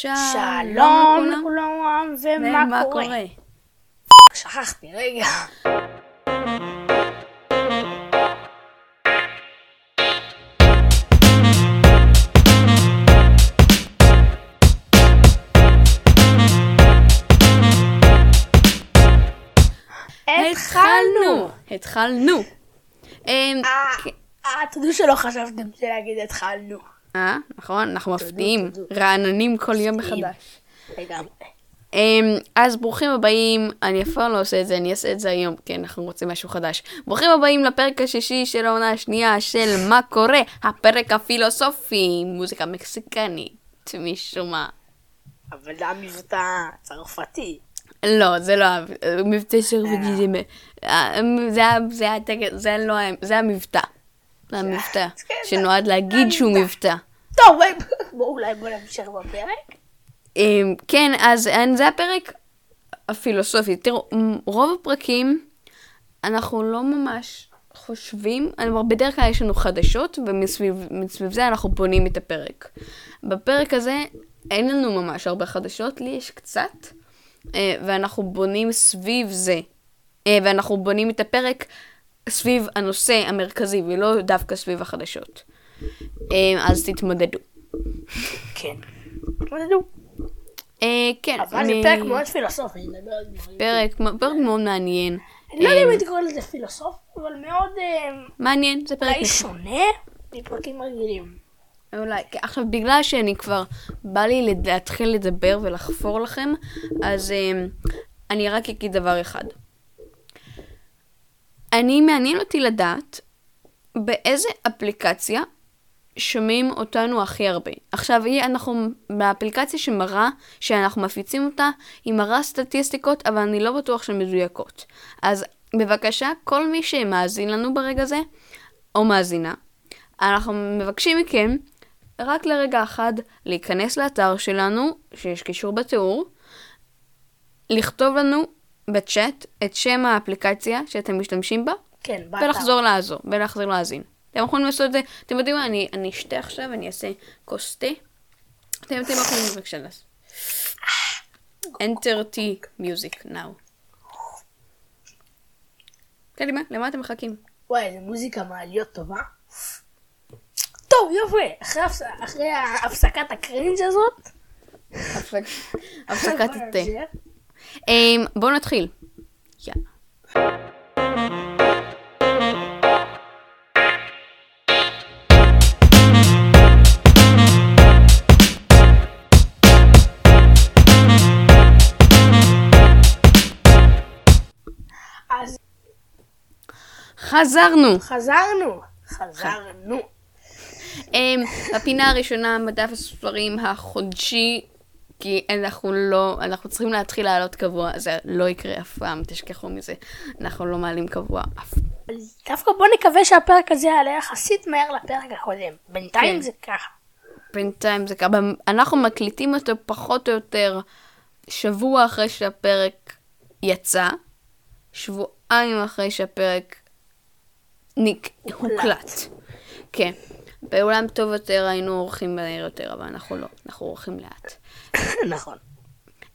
שלום לכולם, ומה קורה? שכחתי, רגע. התחלנו. התחלנו. אמ, אה. אה, תודו שלא חשבתם להגיד התחלנו. אה, נכון, אנחנו מפתיעים, רעננים כל יום. מחדש. אמ, אז ברוכים הבאים, אני אף פעם לא עושה את זה, אני אעשה את זה היום, כי אנחנו רוצים משהו חדש. ברוכים הבאים לפרק השישי של העונה השנייה של מה קורה, הפרק הפילוסופי, מוזיקה מקסיקנית, משום מה. אבל זה המבטא צרפתי. לא, זה לא המבטא צרפתי, זה מ- אה, זה לא זה המבטא. זה המבטא, כן, שנועד להגיד שהוא. מבטא. טוב, אולי בואו נמשיך בפרק. אמ, כן, אז זה הפרק הפילוסופי. תראו, רוב הפרקים אנחנו לא ממש חושבים, בדרך כלל יש לנו חדשות, ומסביב מסביב זה אנחנו בונים את הפרק. בפרק הזה אין לנו ממש הרבה חדשות, לי יש קצת, אה, ואנחנו בונים סביב זה. אה, ואנחנו בונים את הפרק סביב הנושא המרכזי, ולא דווקא סביב החדשות. אה, אז תתמודדו. כן. תתמודדו. אה, כן, אבל זה פרק מאוד פילוסופי, דברים. פרק, מאוד מעניין. אני לא יודע אם אה, הייתי קורא לזה פילוסופי, אבל מאוד אה, מעניין, זה פרק אולי. שונה מפרקים רגילים. אולי, כן, עכשיו בגלל שאני כבר, בא לי להתחיל לדבר ולחפור לכם, אז אני רק אגיד דבר אחד. אני, מעניין אותי לדעת באיזה אפליקציה שומעים אותנו הכי הרבה. עכשיו, היא, אנחנו, באפליקציה שמראה, שאנחנו מפיצים אותה, היא מראה סטטיסטיקות, אבל אני לא בטוח שהן מדויקות. אז בבקשה, כל מי שמאזין לנו ברגע זה, או מאזינה, אנחנו מבקשים מכם רק לרגע אחד להיכנס לאתר שלנו, שיש קישור בתיאור, לכתוב לנו בצ'אט את שם האפליקציה שאתם משתמשים בה, כן, באתר. ולחזור לעזור, ולחזור להאזין. אתם יכולים לעשות את זה, אתם יודעים מה, אני, אני אשתה עכשיו, אני אעשה כוס תה. אתם אתם יכולים בבקשה לעשות. enter tea music now. קדימה, למה אתם מחכים? וואי, איזה מוזיקה מעליות טובה. טוב, יופי, אחרי הפס- אחרי הפסקת הקרינג' הזאת, הפסק- הפסקת התה. אמ, בואו נתחיל. יאללה. חזרנו. חזרנו, חזרנו. אמ, הפינה הראשונה, מדף הספרים החודשי, כי אנחנו לא, אנחנו צריכים להתחיל לעלות קבוע, זה לא יקרה אף פעם, תשכחו מזה. אנחנו לא מעלים קבוע אף פעם. דווקא בוא נקווה שהפרק הזה יעלה יחסית מהר לפרק הקודם. בינתיים כן. זה ככה. בינתיים זה ככה, אנחנו מקליטים אותו פחות או יותר שבוע אחרי שהפרק יצא, שבועיים אחרי שהפרק נק... הוקלט. כן. בעולם טוב יותר היינו עורכים מהר יותר, אבל אנחנו לא, אנחנו עורכים לאט. נכון.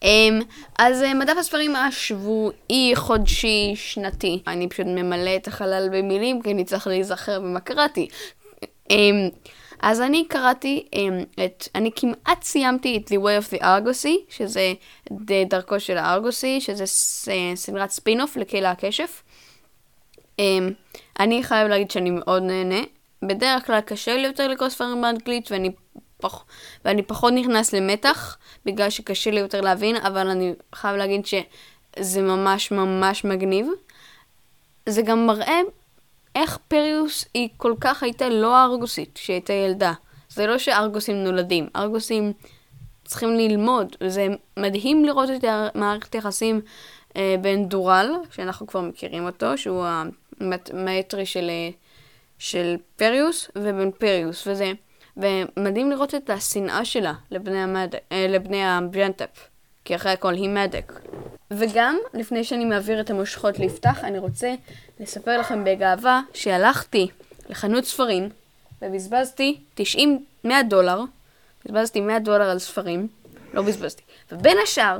אמ, אז אה, מדף הספרים השבועי, חודשי, שנתי. אני פשוט ממלא את החלל במילים, כי אני צריך להיזכר במה קראתי. אמ, אז אני קראתי אמ, את, אני כמעט סיימתי את The Way of the Argosy, שזה דרכו של הארגוסי, שזה אה, סדרת ספין-אוף לקלע הכשף. אמ, אני חייב להגיד שאני מאוד נהנה. בדרך כלל קשה לי יותר לקרוא ספרים באנגלית, ואני, פח, ואני פחות נכנס למתח, בגלל שקשה לי יותר להבין, אבל אני חייב להגיד שזה ממש ממש מגניב. זה גם מראה איך פריוס היא כל כך הייתה לא ארגוסית כשהייתה ילדה. זה לא שארגוסים נולדים, ארגוסים צריכים ללמוד. זה מדהים לראות את מערכת היחסים אה, בין דורל, שאנחנו כבר מכירים אותו, שהוא המטרי של, אה, של פריוס, ובין פריוס, וזה, ומדהים לראות את השנאה שלה לבני, המד... אה, לבני הבג'נטפ, כי אחרי הכל היא מדק. וגם, לפני שאני מעביר את המושכות ליפתח, אני רוצה לספר לכם בגאווה שהלכתי לחנות ספרים ובזבזתי 90, 100 דולר, בזבזתי 100 דולר על ספרים, לא בזבזתי. ובין השאר,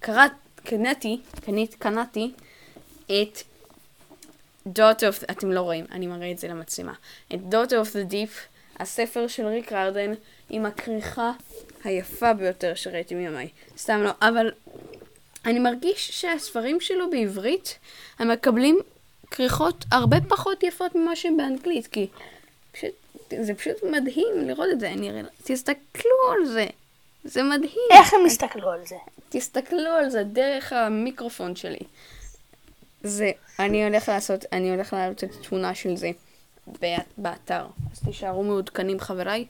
קראת, קניתי, קנית, קנתי את Daughter of, אתם לא רואים, אני מראה את זה למצלמה. את Daughter of the Deep, הספר של ריק ררדן, עם הכריכה היפה ביותר שראיתי מימיי. סתם לא, אבל אני מרגיש שהספרים שלו בעברית, הם מקבלים כריכות הרבה פחות יפות ממה שהם באנגלית, כי פשוט, זה פשוט מדהים לראות את זה. אני, תסתכלו על זה, זה מדהים. איך הם הסתכלו על זה? תסתכלו על זה דרך המיקרופון שלי. זה, אני הולך לעשות, אני הולך להעלות את התמונה של זה באתר. אז תישארו מעודכנים חבריי,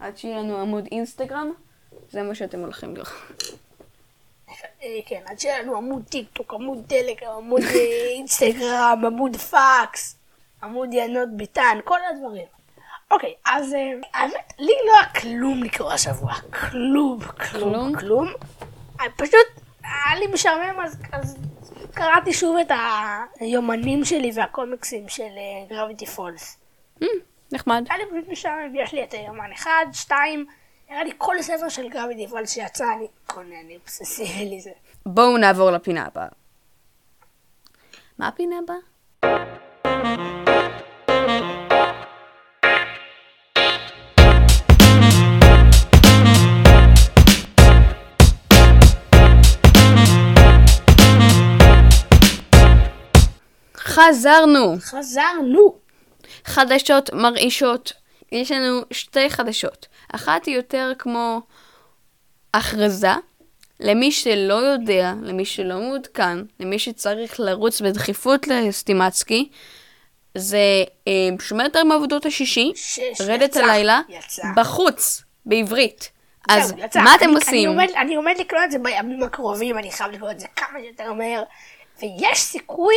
עד שיהיה לנו עמוד אינסטגרם, זה מה שאתם הולכים לראות. אה, כן, עד שיהיה לנו עמוד טיק טוק, עמוד טלגרם, עמוד אה, אינסטגרם, עמוד פקס, עמוד יינות ביתן, כל הדברים. אוקיי, אז אה, האמת, לי לא היה כלום לקרוא השבוע. כלום, כלום? כלום. אה, פשוט היה לי משעמם, אז, אז קראתי שוב את היומנים שלי והקומיקסים של גרביטי פולס. המ, נחמד. היה לי פשוט משעמם, יש לי את היומן אחד, שתיים, נראה לי כל ספר של גרביטי פולס שיצא, אני קונה, אני אובססיבי לזה. בואו נעבור לפינה הבאה. מה הפינה הבאה? חזרנו! חזרנו! חדשות מרעישות. יש לנו שתי חדשות. אחת היא יותר כמו הכרזה. למי שלא יודע, למי שלא מעודכן, למי שצריך לרוץ בדחיפות לסטימצקי, זה אה, שומר יותר מעבודות השישי, שש, רדת יצא, הלילה, יצא. בחוץ, בעברית. אז זהו, יצא. מה אתם אני- עושים? אני עומד, אני עומד לקרוא את זה בימים הקרובים, אני חייב לקרוא את זה כמה שיותר מהר, ויש סיכוי,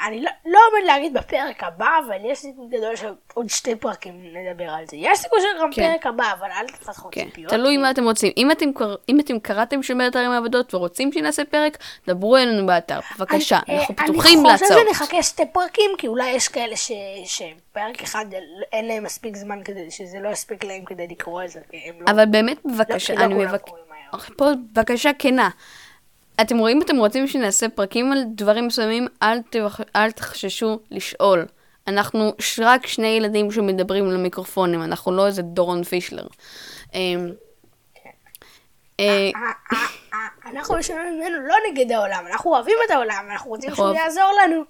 שאני לא, לא עומד להגיד בפרק הבא, אבל יש סיכוי גדול שעוד שתי פרקים נדבר על זה. יש סיכוי שגם כן. פרק הבא, אבל אל תפתחו כן, ציפיות. תלוי מה אתם רוצים. אם אתם. אם אתם קראתם שומר יותר מעבדות ורוצים שנעשה פרק, דברו אלינו באתר. בבקשה, אני- אנחנו אה, פתוחים אני להצעות. חושב שנחכה שתי פרקים, כי אולי יש כאלה ש... שפרק אחד אין להם מספיק זמן כדי, שזה לא יספיק להם כדי לקרוא את זה, לא... אבל באמת, בבקשה, לא, כי לא אני מבקש... מהר. פה בקשה כנה. אתם רואים, אתם רוצים שנעשה פרקים על דברים מסוימים, אל, תבח... אל תחששו לשאול. אנחנו רק שני ילדים שמדברים למיקרופונים, אנחנו לא איזה דורון פישלר. אמ, אה, אנחנו משלמים ממנו לא נגד העולם, אנחנו אוהבים את העולם, אנחנו רוצים שהוא יעזור לנו.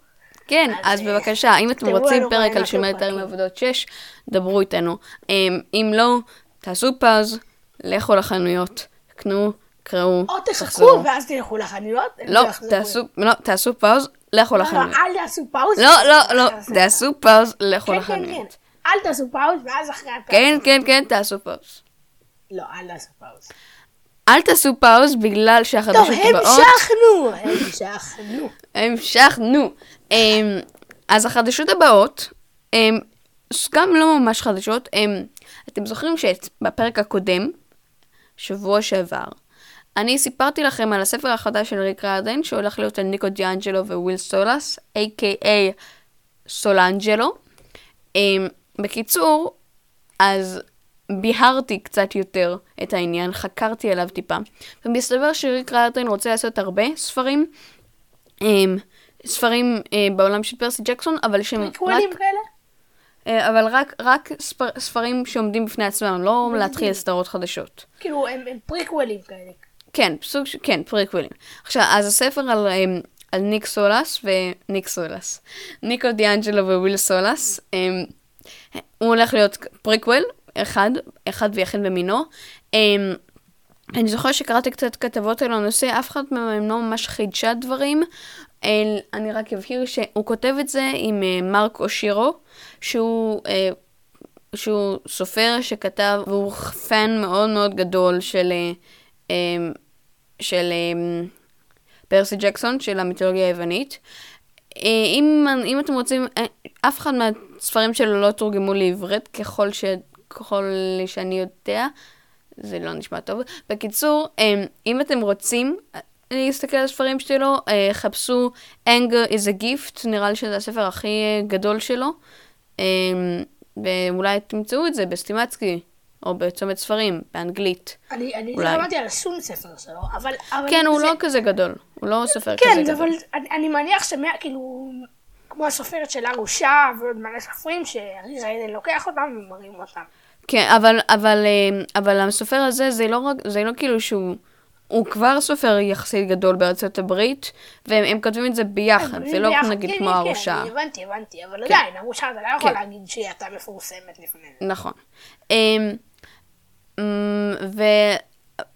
כן, אז, אה, בבקשה, אם אתם רוצים פרק על רעיונות שומר יותר לפרקים. מעבודות 6, דברו איתנו. אמ, אם לא, תעשו pause, לכו לחנויות, קנו, קראו, או תחכו. ואז תלכו לחנויות. לא. תעשו, לא, תעשו pause, לכו לא, לא, לחנויות. אל תעשו pause. לא, לא, לא, תעשו pause, לכו כן, כן, כן. לחנויות. אל תעשו pause ואז אחרי הפרק. כן, כן, כן, תעשו pause. לא, אל תעשו pause. אל תעשו pause בגלל טוב, שהחדשות הבאות... המשכנו! המשכנו. המשכנו. אמ, אז החדשות הבאות, הם גם לא ממש חדשות, הם, אתם זוכרים שבפרק הקודם, שבוע שעבר, אני סיפרתי לכם על הספר החדש של ריק ריירדן, שהולך להיות על ניקו די אנג'לו וויל סולאס, a.k.a. סולנג'לו. אמ, בקיצור, אז ביררתי קצת יותר את העניין, חקרתי עליו טיפה, ומסתבר שריק ריירדן רוצה לעשות הרבה ספרים, אמ, ספרים אה, בעולם של פרסי ג'קסון, אבל שהם רק, כאלה? אה, אבל רק, רק ספר, ספרים שעומדים בפני עצמם, לא להתחיל סדרות חדשות. כאילו, הם הם פריקוולים כאלה. כן, סוג של, כן, פריקוולים. עכשיו, אז הספר על, אמ, על ניק סולאס וניק סולאס. ניקו די אנג'לו וויל סולאס, אמ, הוא הולך להיות פריקוול, אחד, אחד ויחיד במינו. אמ, אני זוכר שקראתי קצת כתבות על הנושא, אף אחד מהם לא ממש חידשה דברים. אל, אני רק אבהיר שהוא כותב את זה עם אה, מרק אושירו, שהוא, אה, שהוא סופר שכתב, והוא פן מאוד מאוד גדול של, אה, אה, של אה, פרסי ג'קסון, של המיתולוגיה היוונית. אה, אם, אם אתם רוצים, אה, אף אחד מהספרים שלו לא תורגמו לעברית, ככל, ש, ככל שאני יודע. זה לא נשמע טוב. בקיצור, אה, אם אתם רוצים אה, להסתכל על הספרים שלו, חפשו Anger is a Gift, נראה לי שזה הספר הכי גדול שלו. אה, ואולי תמצאו את זה בסטימצקי, או בצומת ספרים, באנגלית. אני אני אולי. לא למדתי על שום ספר שלו, אבל... אבל כן, הוא זה- לא כזה גדול, הוא לא סופר כזה כן, גדול. אבל אני, אני מניח שמאה, כאילו, כמו הסופרת של הרושה ועוד מלא סופרים, שריזה עדן לוקח אותם ומראים אותם. כן, אבל, אבל, אה, אבל הסופר הזה, זה לא רק, זה לא כאילו שהוא, הוא כבר סופר יחסית גדול בארצות הברית, והם הם כותבים את זה ביחד, זה לא ביחד, נגיד כן, כמו כן, הראשה. כן, הבנתי, הבנתי, אבל עדיין, הרושה אתה לא יכול כן. להגיד שהיא הייתה מפורסמת לפני זה. נכון. אמ, אמ, ו,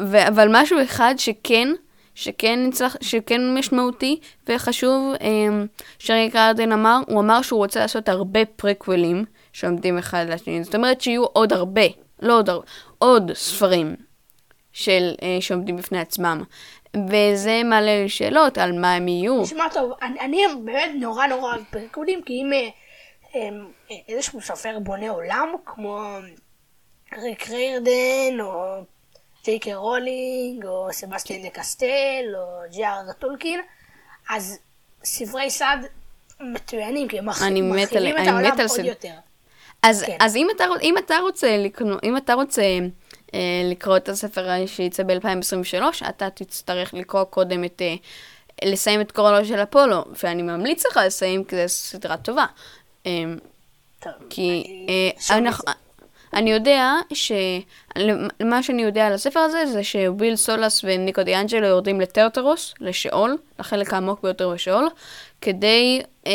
ו, אבל משהו אחד שכן, שכן נצלח, שכן משמעותי וחשוב, אמ, שריק ארדן אמר, הוא אמר שהוא רוצה לעשות הרבה פרקוולים שעומדים אחד לשני. זאת אומרת שיהיו עוד הרבה, לא עוד הרבה, עוד ספרים של, אה, שעומדים בפני עצמם. וזה מעלה לי שאלות על מה הם יהיו. נשמע טוב, אני, אני באמת נורא נורא אוהב פרקולים, כי אם אה, אה, איזשהו סופר בונה עולם, כמו ריק ריירדן, או ג'יי קיי רולינג, או סבסטיאן דה קסטל, או ג'י.אר טולקין, אז ספרי צד מצוינים, כי הם מרחיבים את העולם עוד יותר. אז, כן. אז אם, אתה, אם אתה רוצה לקנות, אם אתה רוצה אה, לקרוא את הספר שיצא ב-2023, אתה תצטרך לקרוא קודם את, אה, לסיים את גורלו של אפולו, ואני ממליץ לך לסיים, כי זו סדרה טובה. אה, טוב, כי אני אה, אנחנו, זה. אני יודע ש... מה שאני יודע על הספר הזה, זה שוויל סולס וניקו דיאנג'לו יורדים לטרטרוס, לשאול, לחלק העמוק ביותר בשאול, כדי, אה,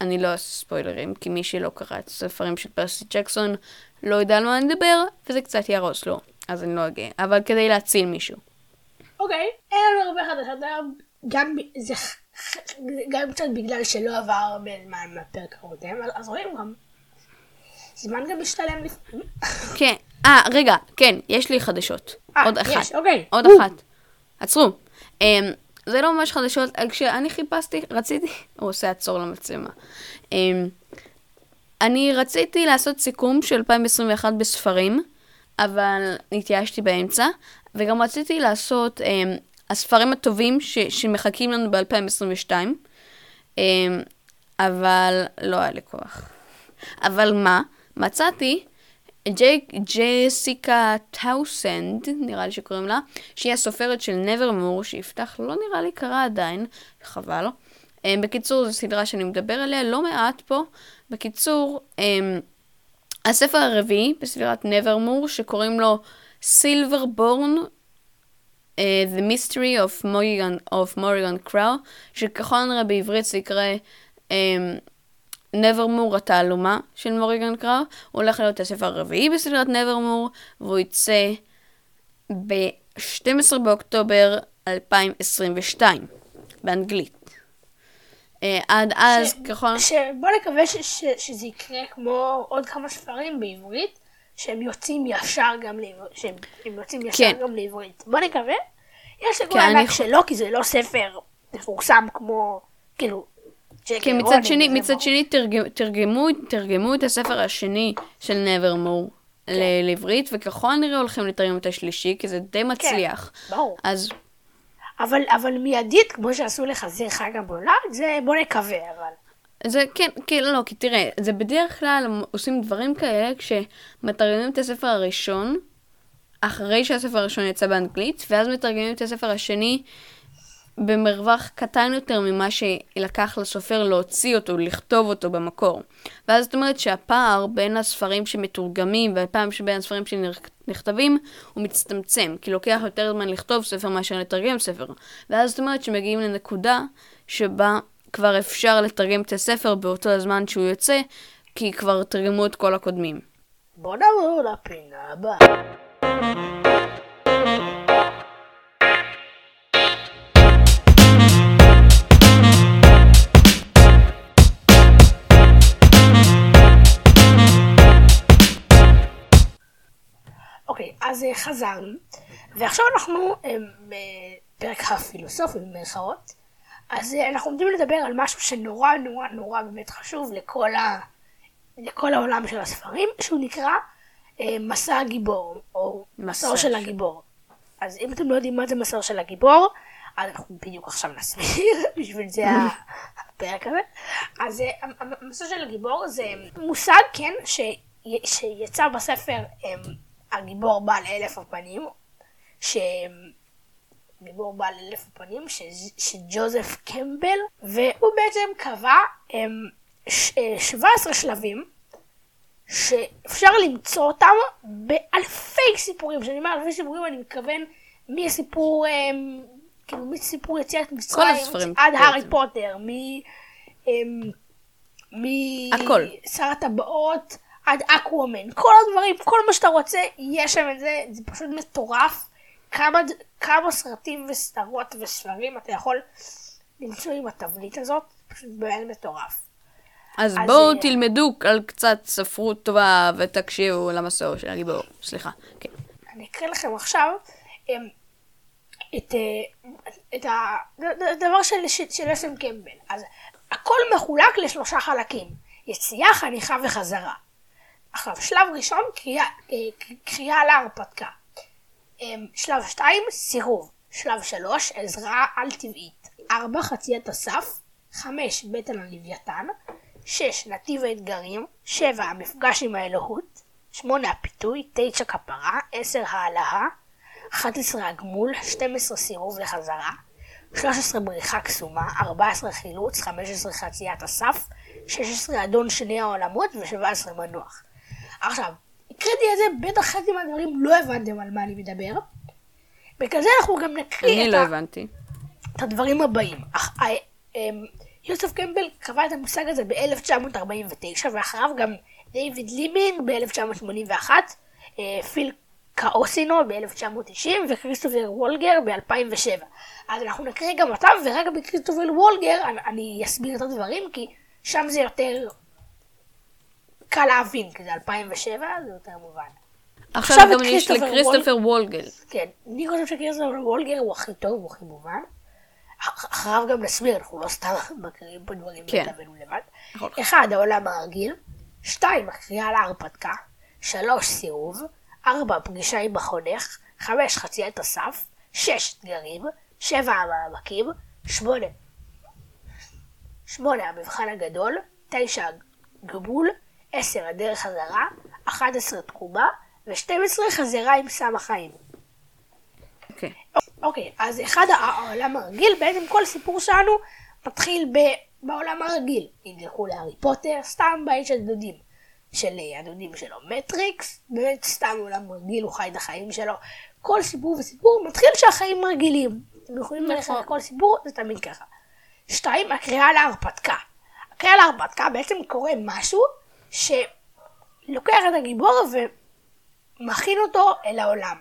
אני לא אעשה ספוילרים, כי מי שלא קרא את הספרים של פרסי ג'קסון לא יודע על מה אני מדבר, וזה קצת יהרוס לו, אז אני לא אגיע, אבל כדי להציל מישהו. אוקיי, אין לנו הרבה חדשות גם זה גם קצת בגלל שלא עבר הרבה זמן מהפרק הקודם, אז רואים גם, זמן גם משתלם לפעמים. כן, אה, רגע, כן, יש לי חדשות. אה, עוד יש, אחת. אוקיי. עוד. אחת. עצרו. Um, זה לא ממש חדשות, כשאני חיפשתי, רציתי, הוא עושה עצור למצלמה. Um, אני רציתי לעשות סיכום של 2021 בספרים, אבל התייאשתי באמצע, וגם רציתי לעשות um, הספרים הטובים ש, שמחכים לנו ב-2022, um, אבל לא היה לי כוח. אבל מה? מצאתי ג'סיקה טאוסנד, נראה לי שקוראים לה, שהיא הסופרת של נברמור, שיפתח לא נראה לי קרה עדיין, חבל. Um, בקיצור, זו סדרה שאני מדבר עליה לא מעט פה. בקיצור, um, הספר הרביעי בסדרת נברמור, שקוראים לו סילברבורן, uh, The Mystery of Morrigan, of Morrigan Crow, שככל הנראה בעברית זה יקרא um, נברמור התעלומה של מוריגן קראו, הוא הולך להיות הספר הרביעי בסדרת נברמור, והוא יצא ב-12 באוקטובר 2022, באנגלית. אה, עד אז, ש- ככל... שבוא נקווה ש- ש- שזה יקרה כמו עוד כמה ספרים בעברית, שהם יוצאים ישר גם לעברית, שהם הם יוצאים ישר כן. גם לעברית. בוא נקווה. יש כן, אני ענק חו- שלא, כי זה לא ספר מפורסם כמו, כאילו, כן, מצד שני, זה מצד. שני תרג- תרגמו, תרגמו את הספר השני של נברמור ל- לעברית, וככל הנראה הולכים לתרגם את השלישי, כי זה די מצליח. ברור. אז אבל, אבל מיידית, כמו שעשו לחזיר חג המולד, זה בוא נקווה, אבל. זה כן, כן, לא, כי תראה, זה בדרך כלל עושים דברים כאלה כשמתרגמים את הספר הראשון, אחרי שהספר הראשון יצא באנגלית, ואז מתרגמים את הספר השני במרווח קטן יותר ממה שלקח לסופר להוציא אותו, לכתוב אותו במקור. ואז זאת אומרת שהפער בין הספרים שמתורגמים והפעם שבין הספרים שנכתבים הוא מצטמצם, כי לוקח יותר זמן לכתוב ספר מאשר לתרגם ספר. ואז זאת אומרת שמגיעים לנקודה שבה כבר אפשר לתרגם את הספר באותו הזמן שהוא יוצא, כי כבר תרגמו את כל הקודמים. בוא נעבור לפינה הבאה. אז אה, חזרנו, ועכשיו אנחנו אה, בפרק הפילוסופי במרכאות, אז אה, אנחנו עומדים לדבר על משהו שנורא נורא נורא באמת חשוב לכל, ה... לכל העולם של הספרים, שהוא נקרא מסע הגיבור, או מסעו מסע של הגיבור. אז אם אתם לא יודעים מה זה מסעו של הגיבור, אז אנחנו בדיוק עכשיו נסביר, בשביל זה הפרק הזה. אז המ- המ- המסע של הגיבור זה מושג, כן, ש... שיצא בספר הגיבור בעל אלף הפנים, ש... גיבור בעל אלף הפנים, ש... שג'וזף קמבל, והוא בעצם קבע הם, ש... 17 שלבים, שאפשר למצוא אותם באלפי סיפורים. כשאני אומר אלפי סיפורים, אני מתכוון מהסיפור, הם, כאילו מסיפור יציאת מצרים, עד. הארי פוטר, מ... הם, הכל. משר הטבעות עד אקוומן, כל הדברים, כל מה שאתה רוצה, יש שם את זה, זה פשוט מטורף. כמה, כמה סרטים וסדרות וספרים אתה יכול למצוא עם התבנית הזאת, פשוט באמת מטורף. אז אז, בואו אה, תלמדו על קצת ספרות טובה ותקשיבו למסור של הגיבור. סליחה. כן. אני אקריא לכם עכשיו אמ, את, אה, את הדבר של, של אסם קמבל. אז הכל מחולק לשלושה חלקים, יציאה, חניכה וחזרה. עכשיו, שלב ראשון, קריאה, אה, קריאה להרפתקה. אמ, שלב שתיים, סירוב. שלב שלוש, עזרה על-טבעית. ארבע, חציית הסף. חמש, בטן הלוויתן. שש, נתיב האתגרים. שבע, המפגש עם האלוהות. שמונה, הפיתוי. תשע, כפרה. עשר, העלאה. 11 הגמול, 12 סירוב לחזרה, 13 בריחה קסומה, 14 חילוץ, 15 חציית הסף, 16 אדון שני העולמות ו-17 מנוח. עכשיו, הקראתי את זה, בטח חצי מהדברים לא הבנתם על מה אני מדבר. בגלל זה אנחנו גם נקריא אני את, לא ה- הבנתי. את הדברים הבאים. אך- אה, אמ, יוסף קמבל קבע את המושג הזה ב-1949, ואחריו גם דיוויד לימינג ב-1981, אה, פיל קוזינו ב-1990 וכריסטופר ווגלר ב-2007. אז אנחנו נקריא גם אותם, ורק בכריסטופר ווגלר אני, אני אסביר את הדברים, כי שם זה יותר קל להבין, כי זה 2007, זה יותר מובן. עכשיו עכשיו גם יש כריסטופר לכריסטופר ווגלר. כן, אני חושב שכריסטופר ווגלר הוא הכי טוב, הוא הכי מובן. אח- אחריו גם נסביר, אנחנו לא סתם מקריאים פה דברים כן. לבד. נכון. אחד, העולם הרגיל. שתיים, הקריאה להרפתקה. שלוש, סירוב. ארבע, פגישה עם החונך. חמש, חציית הסף. שש, אתגרים. שבע, המעמקים. שמונה, שמונה, המבחן הגדול. תשע, גבול. עשר, הדרך חזרה. אחת עשרה, תקומה. ושתים עשרה, חזרה עם סם החיים. אוקיי. אוקיי, אז אחד הע- העולם הרגיל, בעצם כל סיפור שלנו מתחיל ב, בעולם הרגיל. אם תלכו להארי פוטר, סתם בית של דודים. של אה, הדודים שלו מטריקס, באמת סתם עולם רגיל, הוא חי את החיים שלו. כל סיפור וסיפור מתחיל שהחיים רגילים. אתם יכולים ללכת נכון. לכל סיפור, זה תמיד ככה. שתיים, הקריאה להרפתקה. הקריאה להרפתקה בעצם קורה משהו שלוקח את הגיבור ומכין אותו אל העולם.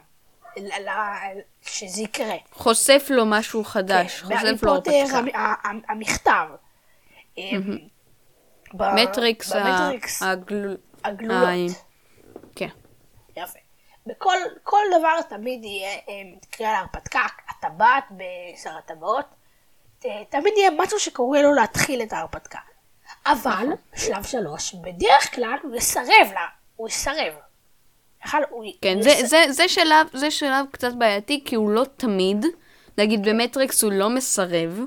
אל, אל, אל, שזה יקרה. חושף לו משהו חדש. כן, חושף לו הרפתקה. המ- המכתב. אמ, מטריקס ה- במטריקס הגלול... הגלולות. ה- כן. יפה. בכל כל דבר תמיד יהיה אמ, קריאה להרפתקה, הטבעת בשר הטבעות, תמיד יהיה משהו שקורא לו להתחיל את ההרפתקה. אבל, שלב שלוש, בדרך כלל הוא יסרב לה, הוא יסרב. הוא- כן, הוא זה, זה, זה, שלב, זה שלב קצת בעייתי, כי הוא לא תמיד. נגיד במטריקס הוא לא מסרב.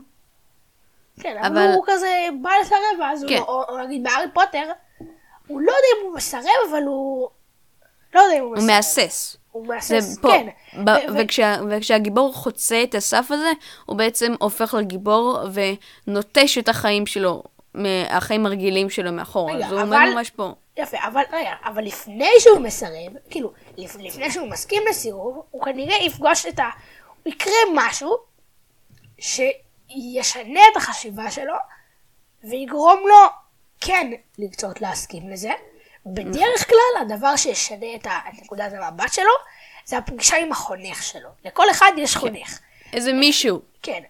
כן, אבל אבל- הוא כזה בא לסרב, הוא, כן. לא- או, או נגיד בהארי פוטר, הוא לא יודע אם הוא מסרב, אבל הוא... לא יודע אם הוא הוא מסרב. מהסס. הוא מהסס. כן. ב- ו- וכשה, וכשהגיבור חוצה את הסף הזה, הוא בעצם הופך לגיבור ונוטש את החיים שלו, מהחיים הרגילים שלו מאחורה. רגע, אז הוא אבל- ממש פה. יפה, אבל רגע, אבל לפני שהוא מסרב, כאילו, לפ, לפני שהוא מסכים לסירוב, הוא כנראה יפגוש את ה... הוא יקרה משהו שישנה את החשיבה שלו, ויגרום לו כן לרצות להסכים לזה. בדרך כלל, הדבר שישנה את, נקודת המבט שלו, זה הפגישה עם החונך שלו. לכל אחד יש חונך. איזה מישהו. כן.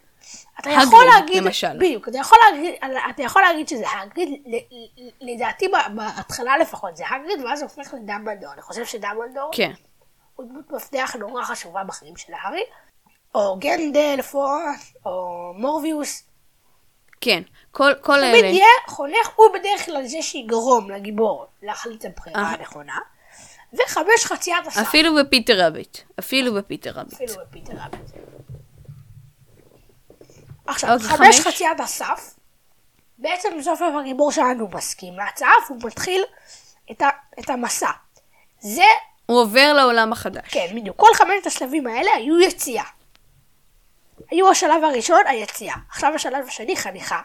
אתה הגריד, יכול להגיד, למשל. בדיוק, אתה יכול להגיד, אתה יכול להגיד שזה האגריד, ל- לדעתי בהתחלה לפחות זה האגריד, ואז הופך לדמבלדור. אני חושב שדמבלדור כן. הוא דמות מפתח נורא חשובה בחיים של הארי, או גנדלף, או, מורביוס. כן. כל, כל תמיד אלה. יהיה חונך, הוא בדרך כלל זה שיגרום לגיבור להחליט את הבחירה אה. הנכונה. וחמש חציית הסף. אפילו בפיטר רביט. אפילו בפיטר רביט. אפילו בפיטר רביט. עכשיו, אוקיי, חמש חמש. חציית הסף, בעצם בסוף הגיבור שלנו מסכים להצעה, והוא מתחיל את, ה, את המסע. זה הוא עובר לעולם החדש. כן, בדיוק. כל חמשת השלבים האלה היו יציאה. היו השלב הראשון, היציאה. עכשיו השלב השני, חניכה.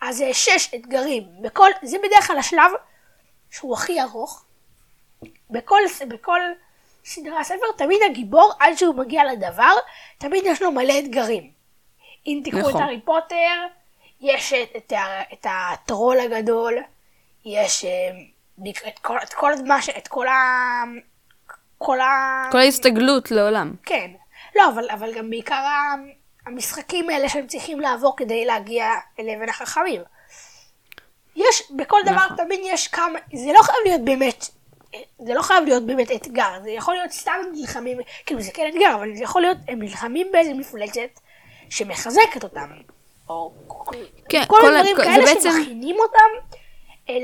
אז זה שש אתגרים. בכל, זה בדרך כלל השלב שהוא הכי ארוך. בכל, בכל סדרה הספר, תמיד הגיבור, עד שהוא מגיע לדבר, תמיד יש לו מלא אתגרים. אם תיקחו נכון. את הארי פוטר, יש את, את, את הטרול הגדול, יש אה, את כל, את כל מה ש... את כל ה... כל ה... כל ההסתגלות לעולם. כן. לא, אבל, אבל גם בעיקר המשחקים האלה שהם צריכים לעבור כדי להגיע לאבן החכמים. יש, בכל דבר נכון. תמיד יש כמה, זה לא חייב להיות באמת, זה לא חייב להיות באמת אתגר, זה יכול להיות סתם נלחמים, כאילו זה כן אתגר, אבל זה יכול להיות, הם נלחמים באיזה מפלצת שמחזקת אותם. או כן, כל, כל ה- מיני דברים כל- כאלה בעצם- שמכינים אותם אל,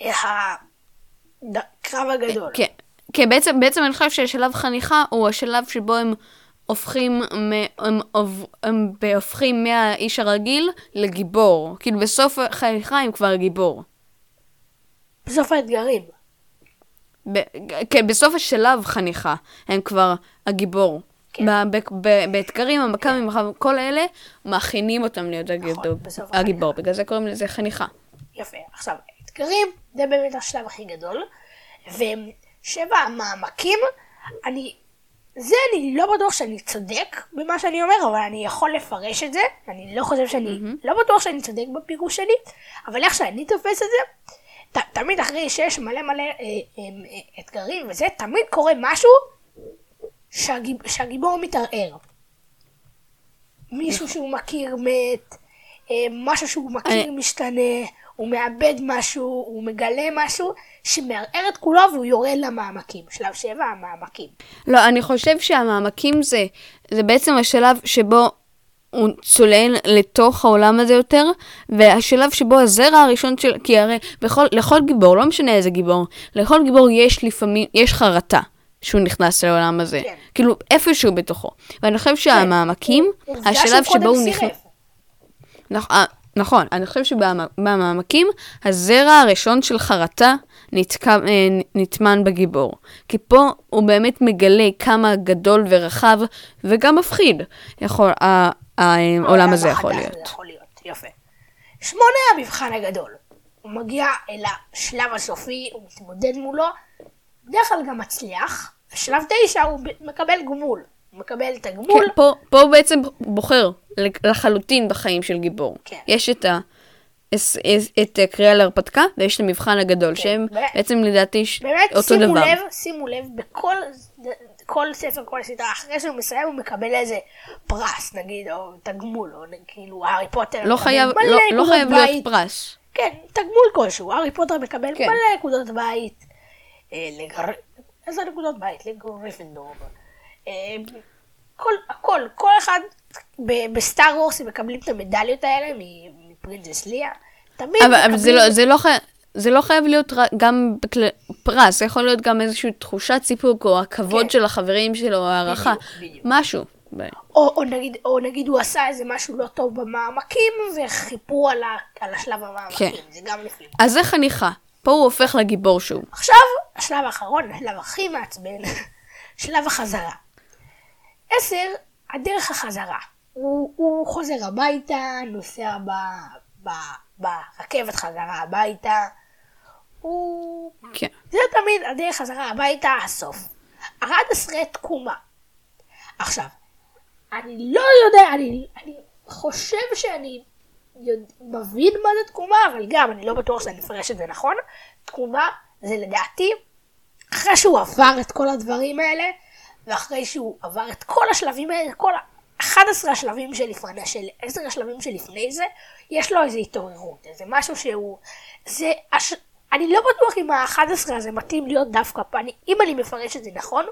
אל הקרב הגדול. כן, כן בעצם, בעצם אני חושב שהשלב חניכה הוא השלב שבו הם הופכים, מ, הם, עוב- הם הופכים מהאיש הרגיל לגיבור. כאילו בסוף החניכה הם כבר גיבור. בסוף האתגרים. ב, כן, בסוף השלב חניכה הם כבר הגיבור. כן. באתגרים, המכ"מים, כל אלה, מכינים אותם להיות הגיבור. בסוף הגיבור, בגלל זה קוראים לזה חניכה. יפה. עכשיו, אתגרים, זה באמת השלב הכי גדול. ושבע המעמקים, אני... זה אני לא בטוח שאני צודק במה שאני אומר, אבל אני יכול לפרש את זה. אני לא חושב שאני... לא בטוח שאני צודק בפירוש שלי, אבל איך שאני תופס את זה, ת, תמיד אחרי שיש מלא מלא אה, אה, אה, אתגרים וזה, תמיד קורה משהו שהגיב, שהגיבור מתערער. מישהו שהוא מכיר מת, אה, משהו שהוא מכיר אני- משתנה, הוא מאבד משהו, הוא מגלה משהו שמערער את כולו והוא יורד למעמקים. שלב שבע, המעמקים. לא, אני חושב שהמעמקים זה, זה בעצם השלב שבו הוא צולל לתוך העולם הזה יותר, והשלב שבו הזרע הראשון של... כי הרי בכל, לכל גיבור, לא משנה איזה גיבור, לכל גיבור יש לפעמים, יש חרטה שהוא נכנס לעולם הזה. כן. כאילו, איפשהו בתוכו. ואני חושב שהמעמקים, עובדה השלב שבו הוא. נכנס... נכ- אה, נכון, אני חושב שבמעמקים, הזרע הראשון של חרטה נתקע, אה, נטמן בגיבור. כי פה הוא באמת מגלה כמה גדול ורחב וגם מפחיד יכול, העולם הזה יכול להיות. יכול להיות, יפה. שמונה, המבחן הגדול. הוא מגיע אל השלב הסופי, הוא מתמודד מולו, בדרך כלל גם מצליח. בשלב תשע הוא מקבל גמול. הוא מקבל את הגמול. כן, פה, פה הוא בעצם בוחר לחלוטין בחיים של גיבור. כן. יש את ה... את, את הקריאה להרפתקה ויש את המבחן הגדול, שהם ו- בעצם לדעתי באמת, אותו שימו דבר. לב, שימו לב, בכל כל ספר, כל סדרה, אחרי שהוא מסיים הוא מקבל איזה פרס, נגיד, או תגמול, או כאילו, הארי פוטר לא חייב, מלא לא, לא חייב להיות בית. פרס. כן, תגמול כלשהו, הארי פוטר מקבל כן. מלא נקודות בית. אה, לגר... איזה נקודות בית? לגריפינדור. אה, כל, הכל, כל אחד בסטאר וורס הם מקבלים את המדליות האלה מ- מ princess ליה. תמיד אבל, אבל זה, מקבלים- לא, זה, לא חי... זה לא חייב להיות גם בכלל... פרס, זה יכול להיות גם איזושהי תחושת סיפוק, או הכבוד כן. של החברים שלו, או הערכה. משהו. ב- או, או, נגיד, או נגיד הוא עשה איזה משהו לא טוב במעמקים וחיפרו על, ה, על השלב המעמקים, כן. זה גם לפעמים. אז זה חניכה. פה הוא הופך לגיבור שוב. עכשיו, השלב האחרון, השלב הכי מעצבן, שלב החזרה. עשר, הדרך החזרה. הוא, הוא חוזר הביתה, נוסע ב, ב, ברכבת חזרה הביתה. הוא... כן. זה תמיד הדרך חזרה הביתה, הסוף. 11 תקומה. עכשיו, אני לא יודע, אני, אני חושב שאני יודע, מבין מה זה תקומה, אבל גם אני לא בטוח שאני מפרש את זה נכון. תקומה זה לדעתי, אחרי שהוא עבר את כל הדברים האלה, ואחרי שהוא עבר את כל השלבים האלה, כל ה-11 השלבים שלפני, של 10 השלבים שלפני זה, יש לו איזו התעוררות, איזה משהו שהוא, זה, הש... אני לא בטוח אם ה-11 הזה מתאים להיות דווקא פה, אני, אם אני מפרש את זה נכון,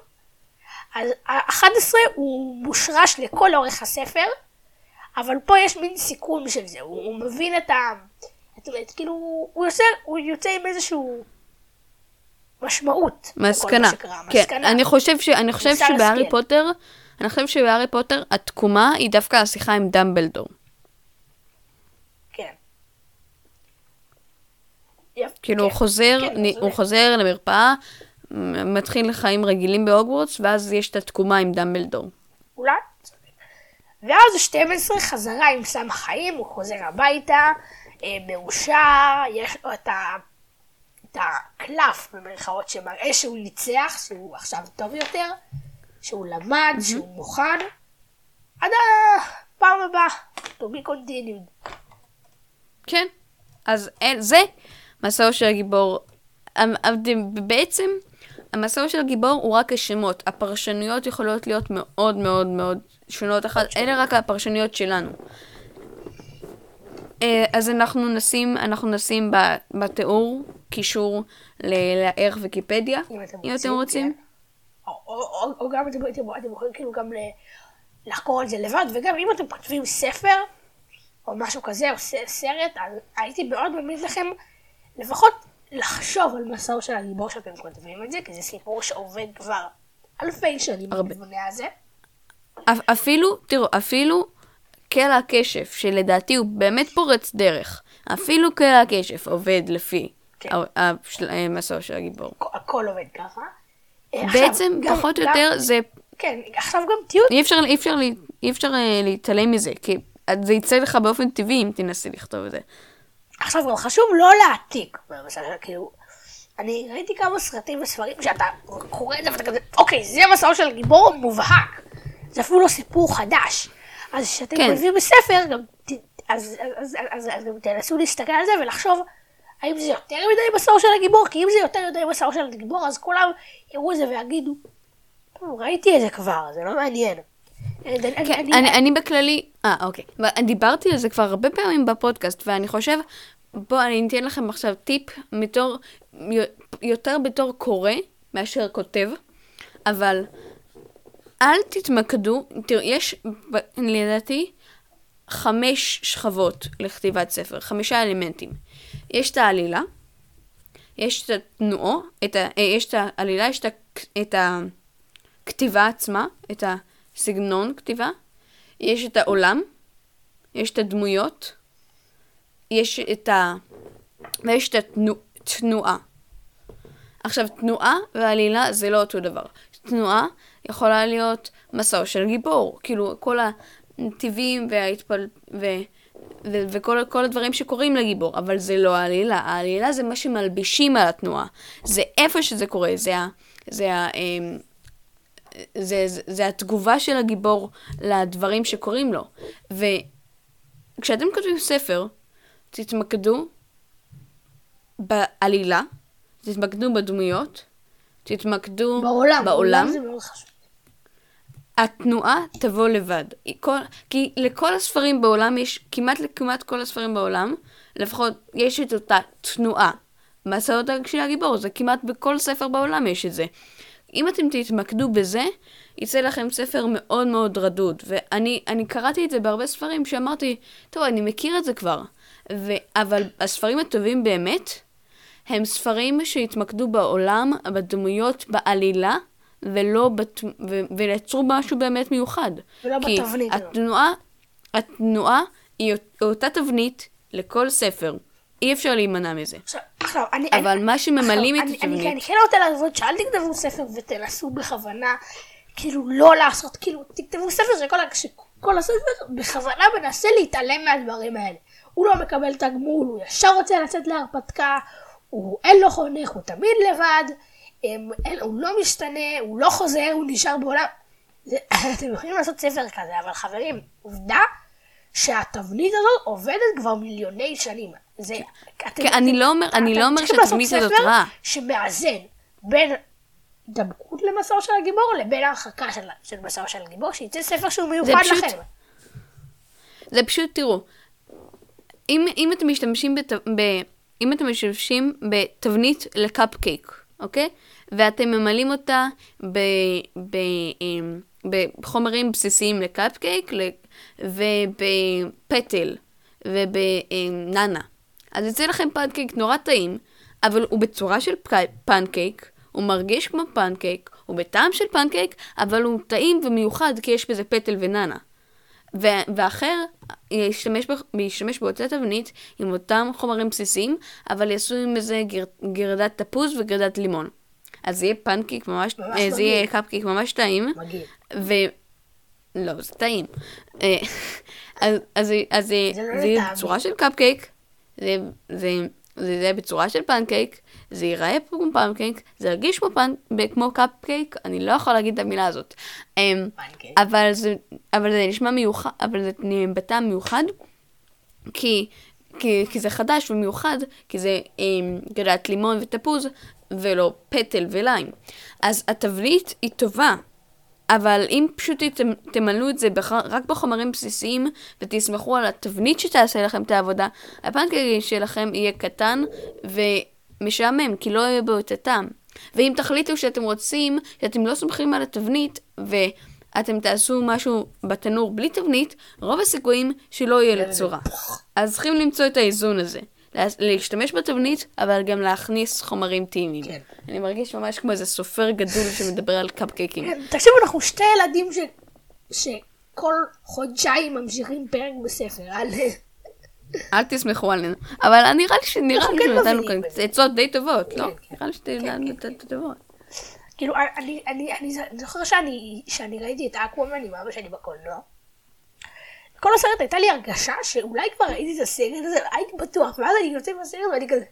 אז ה-11 הוא מושרש לכל אורך הספר, אבל פה יש מין סיכון של זה, הוא, הוא מבין את ה... את, את, כאילו, הוא יוצא, הוא יוצא עם איזשהו משמעות. מסקנה. כן, מסקנה. אני חושב, ש... אני חושב שבהארי השכל. פוטר, אני חושב שבהארי פוטר התקומה היא דווקא השיחה עם דמבלדור. כן. כאילו כן, הוא חוזר, כן, נ- הוא חוזר למרפאה, מתחיל חיים רגילים בהוגוורטס, ואז יש את התקומה עם דמבלדור. אולי? ואז 12 חזרה עם סם החיים, הוא חוזר הביתה, אה, מאושר, יש לו את, ה, את הקלף במרכאות שמראה שהוא ניצח, שהוא עכשיו טוב יותר, שהוא למד, שהוא מוכן. עד הפעם הבאה, to be continued. כן. אז אל, זה מסעו של הגיבור. בעצם, המסעו של הגיבור הוא רק השמות. הפרשנויות יכולות להיות מאוד מאוד מאוד שונות אחת. אלה רק הפרשנויות שלנו. אה, אז אנחנו נשים, אנחנו נשים בתיאור קישור לערך ויקיפדיה, אם אתם אם רוצים, אתם רוצים. כן. או, או, או, או גם אתם, אתם, אתם יכולים כאילו גם לחקור על זה לבד, וגם אם אתם כותבים ספר, או משהו כזה, או סרט, הייתי מאוד ממליץ לכם לפחות לחשוב על מסעו של הגיבור שאתם כותבים את זה, כי זה סיפור שעובד כבר אלפי שנים. במבנה הזה. אפ- אפילו, תראו, אפילו קלע הקשף, שלדעתי הוא באמת פורץ דרך, אפילו קלע הקשף עובד לפי כן. ה- ה- של- המסעו של הגיבור. הכ- הכל עובד ככה. אה, בעצם, פחות או יותר, זה... כן, עכשיו גם תהיו אי אפשר, אפשר, אפשר אה, להתעלם מזה, כי זה יצא לך באופן טבעי אם תנסי לכתוב את זה. עכשיו גם חשוב לא להעתיק, למשל, כאילו, אני ראיתי כמה סרטים וספרים שאתה קורא את זה ואתה כזה, אוקיי, זה מסעו של גיבור מובהק, זה אפילו לא סיפור חדש. אז כשאתם כן. כותבים בספר, גם, אז, אז, אז, אז, אז גם תנסו להסתכל על זה ולחשוב, האם זה יותר מדי מסעו של הגיבור? כי אם זה יותר מדי מסעו של הגיבור, אז כולם יראו את זה ויגידו, "טוב, ראיתי את זה כבר, זה לא מעניין. אני- כן, אני- בכללי, אה, אוקיי. דיברתי על זה כבר הרבה פעמים בפודקאסט, ואני חושב, בואו, אני אתן לכם עכשיו טיפ בתור, יותר בתור קורא מאשר כותב, אבל אל תתמקדו, תראו, יש, לדעתי, חמש שכבות לכתיבת ספר, חמישה אלמנטים. יש את העלילה, יש את התנועו, את ה, אה, יש את העלילה, יש את, ה, את הכתיבה עצמה, את הסגנון כתיבה, יש את העולם, יש את הדמויות, יש את ה... ויש את התנועה. עכשיו, תנועה ועלילה זה לא אותו דבר. תנועה יכולה להיות מסעו של גיבור, כאילו כל הנתיבים וההתפל... ו... וכל כל הדברים שקורים לגיבור, אבל זה לא העלילה. העלילה זה מה שמלבישים על התנועה. זה איפה שזה קורה, זה, ה, זה, ה, אמ, זה, זה, זה התגובה של הגיבור לדברים שקורים לו. וכשאתם כותבים ספר, תתמקדו בעלילה, תתמקדו בדמויות, תתמקדו בעולם, בעולם. זה מאוד חשוב. התנועה תבוא לבד. כל, כי לכל הספרים בעולם יש, כמעט לכמעט כל הספרים בעולם, לפחות יש את אותה תנועה. מסעות של הגיבור, זה כמעט בכל ספר בעולם יש את זה. אם אתם תתמקדו בזה, יצא לכם ספר מאוד מאוד רדוד. ואני אני קראתי את זה בהרבה ספרים שאמרתי, טוב, אני מכיר את זה כבר. ו, אבל הספרים הטובים באמת, הם ספרים שהתמקדו בעולם, בדמויות, בעלילה, ולא בת... ו... ויצרו משהו באמת מיוחד. ולא כי בתבנית הזאת. התנועה, התנועה היא אותה תבנית לכל ספר. אי אפשר להימנע מזה. עכשיו, עכשיו, אני... אבל אני, מה שממלאים עכשיו, את אני- אני, התבנית- אני כן רוצה לעבוד שאל תכתבו ספר ותנסו בכוונה, כאילו לא לעשות, כאילו תכתבו ספר שכל, שכל הספר בכוונה מנסה להתעלם מהדברים האלה. הוא לא מקבל תגמול, הוא ישר רוצה לצאת להרפתקה, הוא אין לו חונך, הוא תמיד לבד, הוא לא משתנה, הוא לא חוזר, הוא נשאר בעולם. אתם יכולים לעשות ספר כזה, אבל חברים, עובדה שהתבנית הזאת עובדת כבר מיליוני שנים. זה, אתם, אני לא אומר- אני אתם לא אומר לעשות שהתבנית הזאת רעה. שמאזן בין דבקות למסעו של הגיבור לבין ההרחקה של, של מסעו של הגיבור, שיצא ספר שהוא מיוחד פשוט- לכם. זה פשוט, תראו, אם, אם אתם משתמשים בת, ב... אם אתם משתמשים בתבנית לקאפקייק, אוקיי? ואתם ממלאים אותה ב, ב, אמ, בחומרים בסיסיים לקאפקייק ל- ובפטל ובננה. אז יוצא לכם פנקייק נורא טעים, אבל הוא בצורה של פנקייק, הוא מרגיש כמו פנקייק, הוא בטעם של פנקייק, אבל הוא טעים ומיוחד כי יש בזה פטל וננה. ו- ואחר ישתמש באותה תבנית עם אותם חומרים בסיסיים, אבל יעשו עם איזה גר- גרדת תפוז וגרדת לימון. אז זה יהיה פנקייק ממש, ממש אה, זה יהיה מגעיל. קפקייק ממש טעים. מגעיל. ו... לא, זה טעים. אה, אז, אז, אז זה זה לא זה יהיה. בצורה של קפקייק, זה, זה, זה יהיה בצורה של פנקייק, זה ייראה כמו פנקייק, זה ירגיש כמו, פנ... כמו קפקייק, אני לא יכולה להגיד את המילה הזאת. אמ. אבל זה, אבל זה נשמע מיוחד, אבל זה בטעם מיוחד, כי, כי, כי זה חדש ומיוחד, כי זה אמ, גדעת לימון ותפוז, ולא פטל וליים. אז התבליט היא טובה, אבל אם פשוט תמ- תמלאו את זה בח... רק בחומרים בסיסיים, ותסמכו על התבנית שתעשה לכם את העבודה, הפנקייק שלכם יהיה קטן ומשעמם, כי לא יהיה בו את הטעם. ואם תחליטו שאתם רוצים, שאתם לא סומכים על התבנית, ואתם תעשו משהו בתנור בלי תבנית, רוב הסיכויים שלא יהיה לצורה. אז צריכים למצוא את האיזון הזה. לה- להשתמש בתבנית, אבל גם להכניס חומרים טעימים. כן. אני מרגיש ממש כמו איזה סופר גדול שמדבר על קפקייקים. כן, תקשיבו, אנחנו שתי ילדים ש... שכל חודשיים ממשיכים פרק בספר. על... אל תסמכו עלינו. אבל נראה לי שנראה לי כן שנתנו כאן. עצות די טובות, לא? כן, נראה לי שנתנו טובות. כאילו, אני, אני, אני ז- זוכר שאני, שאני ראיתי את אקוואמן עם אבא שלי בקולנוע. כל הסרט הייתה לי הרגשה שאולי כבר ראיתי את הסרט הזה, הייתי בטוח, ואז אני יוצא מהסרט ואני כזה...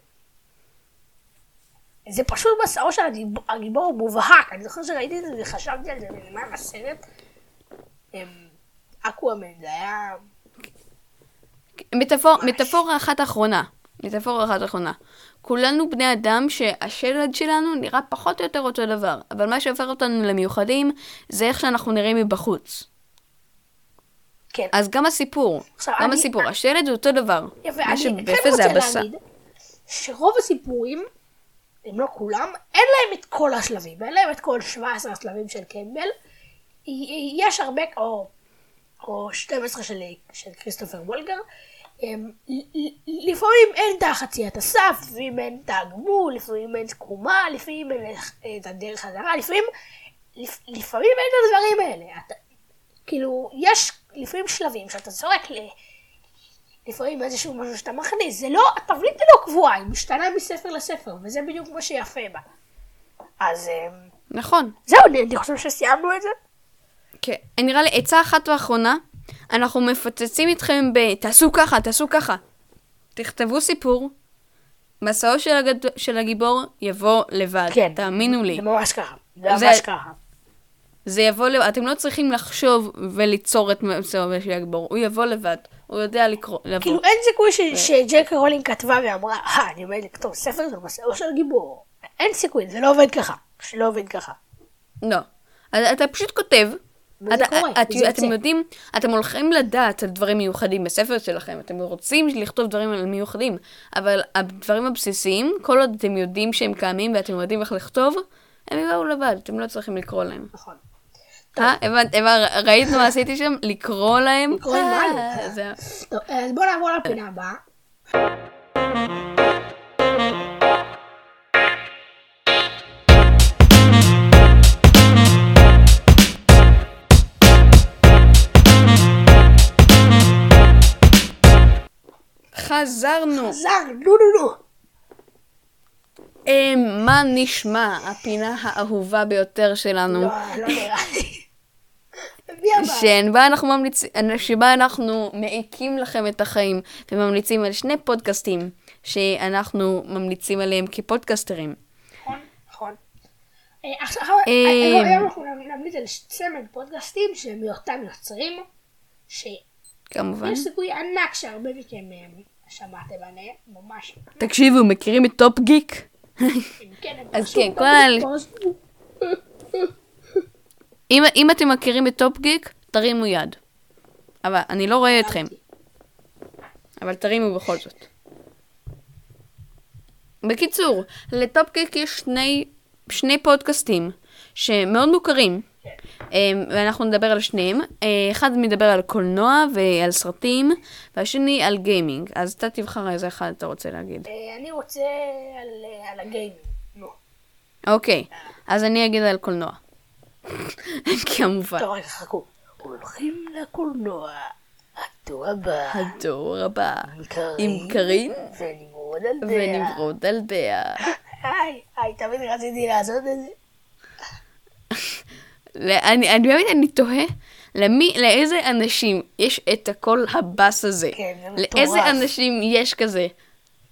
זה פשוט מסעו של הגיבור, מובהק, אני זוכר שראיתי את זה וחשבתי על זה בזמן הסרט. אמ, אקוואמן, זה היה... מטאפור- מטאפורה אחת אחרונה. מטאפורה אחת אחרונה. כולנו בני אדם שהשלד שלנו נראה פחות או יותר אותו דבר, אבל מה שהופך אותנו למיוחדים זה איך שאנחנו נראים מבחוץ. כן. אז גם הסיפור, עכשיו, גם אני- הסיפור, השלד זה אותו דבר. יפה, מה אני שבפה כן זה רוצה הבשר. להגיד שרוב הסיפורים, אם לא כולם, אין להם את כל השלבים, אין להם את כל 17 השלבים של קמבל. יש הרבה, או, או 12 של, של כריסטופר וולגר. ל- לפעמים אין את החציית הסף, לפעמים אין את הגמול, לפעמים אין תקומה, לפעמים אין את הדרך חזרה, לפעמים, לפ, לפעמים אין את הדברים האלה. אתה, כאילו, יש לפעמים שלבים שאתה זורק ל... לפעמים איזשהו משהו שאתה מכניס, זה לא, התבנית היא לא קבועה, היא משתנה מספר לספר, וזה בדיוק מה שיפה בה. אז אמ, נכון. זהו, אני, אני חושב שסיימנו את זה. כן. נראה לי עצה אחת ואחרונה, אנחנו מפוצצים איתכם ב... תעשו ככה, תעשו ככה. תכתבו סיפור, מסעו של, הגד... של הגיבור יבוא לבד. תאמינו לי. זה ממש ככה. זה ממש ככה. זה יבוא לבד. אתם לא צריכים לחשוב וליצור את מסעו של הגיבור. הוא יבוא לבד. הוא יודע לקרוא, לבוא. כאילו אין סיכוי ש- שג'קי רולינג כתבה ואמרה, אה, אני עומדת לכתוב ספר של מסעו של גיבור. אין סיכוי, זה לא עובד ככה. זה לא עובד ככה. לא. אתה פשוט כותב. וזה אתה, קורה, את, וזה אתם יוצא. יודעים, אתם הולכים לדעת על דברים מיוחדים בספר שלכם, אתם רוצים לכתוב דברים על מיוחדים, אבל הדברים הבסיסיים, כל עוד אתם יודעים שהם קיימים ואתם יודעים איך לכתוב, הם יבואו לבד, אתם לא צריכים לקרוא להם. נכון. אה? הבנת, ראית מה עשיתי שם? לקרוא להם? לקרוא להם? אה, אז בואו נעבור לפינה הבאה. חזרנו. זר, נו נו נו. אה, מה נשמע? הפינה האהובה ביותר שלנו. לא, לא נראה לי. שבה אנחנו ממליצים, שבה אנחנו מעיקים לכם את החיים וממליצים על שני פודקאסטים שאנחנו ממליצים עליהם כפודקאסטרים. נכון, נכון. אה, עכשיו, אה, היום היום אנחנו נמליץ על צמד פודקאסטים שהם מאותם יוצרים, שיש. סיכוי ענק שהרבה מכם אה, שמעתם עליהם, ממש. תקשיבו, מכירים את טופ גיק? כן, אז כן, כל ה-. אם, אם אתם מכירים את טופ גיק, תרימו יד. אבל אני לא רואה אתכם, אבל תרימו בכל זאת. בקיצור, לטופ גיק יש שני, שני פודקאסטים שמאוד מוכרים, ואנחנו נדבר על שניהם. אה, אחד מדבר על קולנוע ועל סרטים, והשני על גיימינג. אז אתה תבחר איזה אחד אתה רוצה להגיד. אה, אני רוצה על, אה, על הגיימינג. אוקיי, אז אני אגיד על קולנוע. כמובן. טוב, רגע, חכו. הולכים לקולנוע. הדור הבא. הדור הבא. עם קרין ונמרוד על דעה. ונמרוד על דעה. היי, היי, תמיד רציתי לעשות את זה. אני, אני באמת, אני תוהה, למי, לאיזה אנשים יש את הקול הבאס הזה? כן, זה מטורף. לאיזה אנשים יש כזה?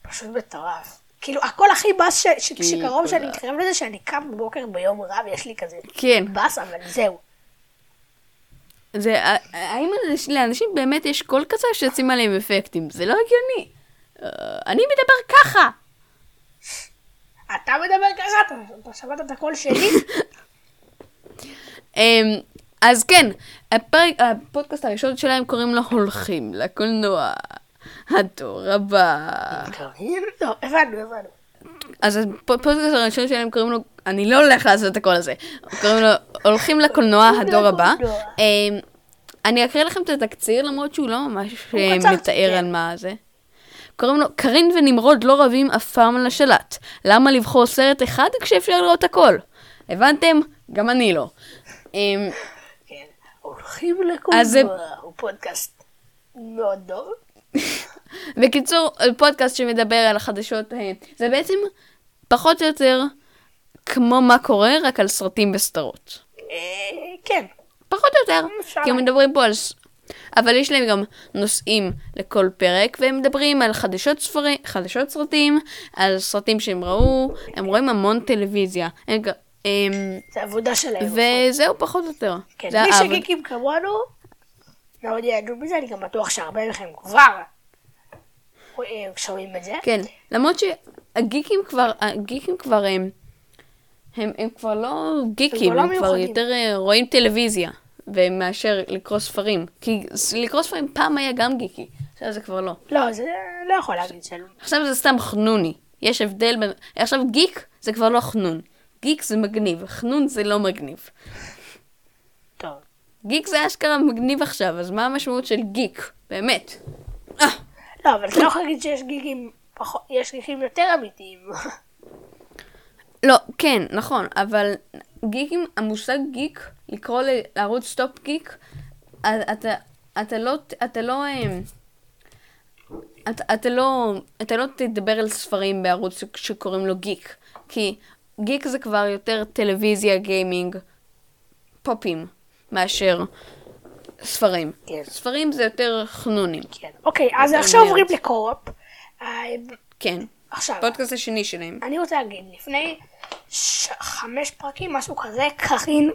פשוט מטורף. כאילו, הקול הכי באס כאילו, שקרוב שאני. מתקרב לזה, שאני קם בבוקר ביום רע ויש לי כזה כן. באס, אבל זהו. זה, האם לאנש- לאנשים באמת יש קול כזה שיוצאים עליהם אפקטים? זה לא הגיוני. אה, אני מדבר ככה. אתה מדבר ככה, אתה- אתה שמעת את הקול שלי? אמ, אז כן, הפרק, הפודקאסט הראשון שלהם קוראים לו הולכים לקולנוע. הדור הבא. טוב, הבנו, הבנו. אז הפודקאסט הראשון שלהם קוראים לו, אני לא הולך לעשות את הקול הזה, קוראים לו הולכים לקולנוע הדור הבא. אמ, אני אקריא לכם את התקציר למרות שהוא לא ממש אה, מתאר כן. על מה זה. קוראים לו קרין ונמרוד לא רבים אף פעם על השלט. למה לבחור סרט אחד כשאפשר לראות הכל? הבנתם? גם אני לא. אמ, כן. הולכים לקולנוע, הוא פודקאסט מאוד טוב. בקיצור, פודקאסט שמדבר על החדשות, אה, זה בעצם פחות או יותר כמו מה קורה, רק על סרטים וסדרות. אה, כן. פחות או יותר, אפשר כי הם. מדברים פה על... אבל יש להם גם נושאים לכל פרק, והם מדברים על חדשות ספרים, חדשות סרטים, על סרטים שהם ראו, הם רואים המון טלוויזיה. הם, זה עבודה שלהם. וזהו פחות או יותר. כן, מי. שגיקים כמונו, מאוד יענו בזה, אני גם בטוח שהרבה מכם כבר אה, שומעים את זה. כן, למרות שהגיקים כבר, הגיקים כבר הם, הם, הם כבר לא גיקים, הם כבר הם לא כבר. יותר אה, רואים טלוויזיה, מאשר לקרוא ספרים. כי לקרוא ספרים פעם היה גם גיקי, עכשיו זה כבר לא. לא, זה לא יכול להגיד שלא. עכשיו זה סתם חנוני. יש הבדל בין... עכשיו גיק זה כבר לא חנון. גיק זה מגניב, חנון זה לא מגניב. טוב. גיק זה אשכרה מגניב עכשיו, אז מה המשמעות של גיק? באמת. אה, לא, אבל אתה לא יכול להגיד שיש גיקים פחות, יש גיקים יותר אמיתיים. לא, כן, נכון, אבל גיקים, המושג גיק, לקרוא לערוץ טופ גיק, א- אתה, אתה לא, אתה לא, אמ, אתה, אתה לא, אתה לא תדבר על ספרים בערוץ שקוראים לו גיק, כי גיק זה כבר יותר טלוויזיה, גיימינג, פופים, מאשר ספרים. כן. ספרים זה יותר חנונים. כן. אוקיי, אז עכשיו. עוברים ל co-op. אה, כן. עכשיו, פודקאסט השני שלהם. אני רוצה להגיד, לפני ש- חמש פרקים, משהו כזה, קארין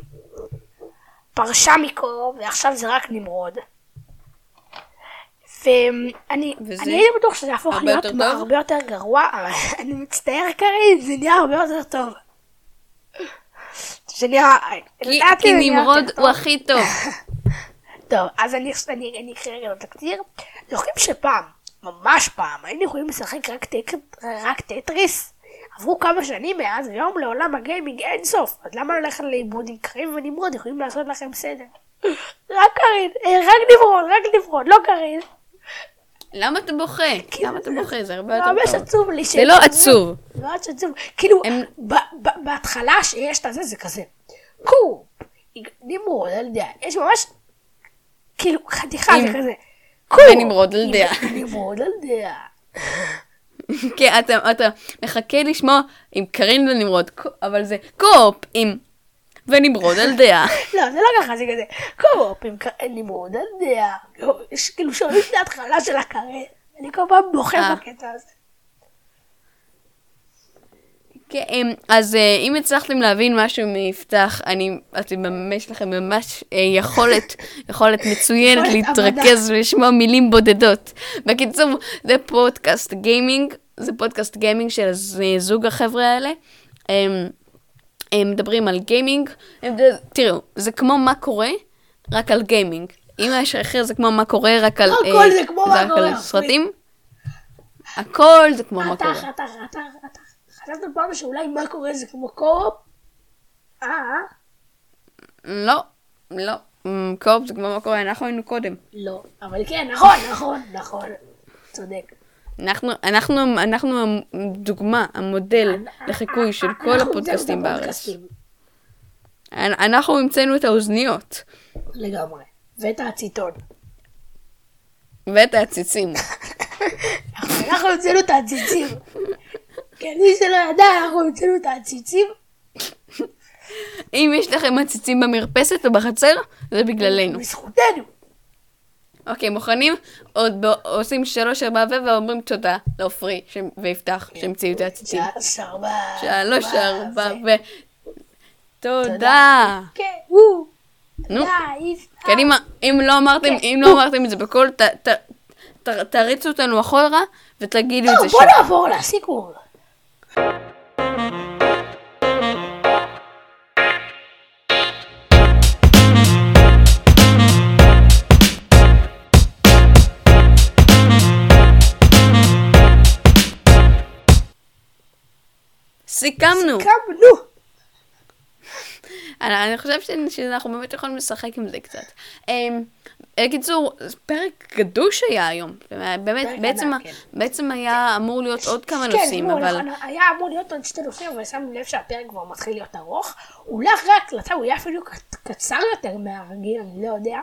פרשה מקו, ועכשיו זה רק נמרוד. ואני וזה הייתי בטוח שזה יהפוך להיות יותר טוב? הרבה יותר גרוע, אבל אני מצטער קארין, זה נהיה הרבה יותר טוב. זה נהיה... כי, כי נמרוד טוב. הוא הכי טוב. טוב, אז אני, אקריא רגע לתקציר. זוכרים שפעם, ממש פעם, היינו יכולים לשחק רק, טק, רק טטריס? עברו כמה שנים מאז, והיום לעולם הגיימינג אין סוף. אז למה ללכת לאיבוד עם קרין ונמרוד? יכולים לעשות לכם סדר. רק קרין, אה, רק נמרוד, רק נמרוד, לא קרין. למה אתה בוכה? למה אתה בוכה? זה הרבה יותר ממש טוב. עצוב לי. זה לא עצוב. ממש עצוב. כאילו, בהתחלה שיש את הזה, זה כזה. קו, נמרוד, אני יודע, יש ממש, כאילו, חתיכה, זה כזה. קו, ונמרוד על דעה. נמרוד על דעה. כן, אתה, מחכה לשמוע עם קרין ונמרוד, קו- אבל זה קופ עם ונמרוד על דעה. לא, זה לא ככה, זה כזה. קו, עם ק- נמרוד על דעה. יש כאילו שומעים את ההתחלה של הקרן. אני כל פעם בוכה אה. בקטע הזה. כן, אמ, אז אה, אם הצלחתם להבין משהו מיפתח, אני, אתם ממש, יש לכם ממש אה, יכולת, יכולת מצוינת להתרכז ולשמוע מילים בודדות. בקיצור, זה פודקאסט גיימינג, זה פודקאסט גיימינג של זוג החבר'ה האלה. הם, מדברים על גיימינג, הם, תראו, זה כמו מה קורה, רק על גיימינג. אם יש אחר זה כמו מה קורה, רק על, אה, הכל זה כמו מה רק קורה, על סרטים. הכל זה כמו מה קורה. אתה, אתה, אתה, אתה, חשבת פעם שאולי מה קורה זה כמו קו-אופ? אה, לא, לא. אמ, קופ זה כמו מה קורה, אנחנו היינו קודם. לא. אבל כן, נכון, נכון, נכון. צודק. אנחנו, אנחנו, אנחנו הדוגמה, המודל לחיקוי של כל הפודקאסטים בארץ. אנחנו המצאנו את האוזניות לגמרי. ואת העציתון. ואת העציצים. אנחנו המצאנו את העציצים. כן, מי שלא ידע, אנחנו המצאנו את העציצים. אם יש לכם עציצים במרפסת או בחצר, זה בגללנו. בזכותנו. אוקיי, מוכנים? עוד עושים שלוש ארבע ו ואומרים תודה לעופרי ויפתח שהמציאו את העציצים. שלוש, ארבע. שלוש ארבע. ו... תודה. כן. נו. קדימה, אם לא אמרתם, כן. אם לא אמרתם את זה בקול, ת- ת- ת- תריצו אותנו אחורה ותגידו את זה טוב, בוא. נעבור לסיכום. סיכמנו. קמנו. אני אני חושב ש- שאנחנו באמת יכולים לשחק עם זה קצת. אמ, בקיצור, פרק גדוש היה היום. באמת, בעצם, ענק, כן. בעצם היה אמור להיות עוד כמה כן, נושאים, נו, אבל... נכון, היה אמור להיות עוד שתי נושאים, אבל שמנו לב שהפרק כבר מתחיל להיות ארוך. אולי אחרי ההקלטה הוא יהיה אפילו קצר יותר מהרגיל, אני לא יודע.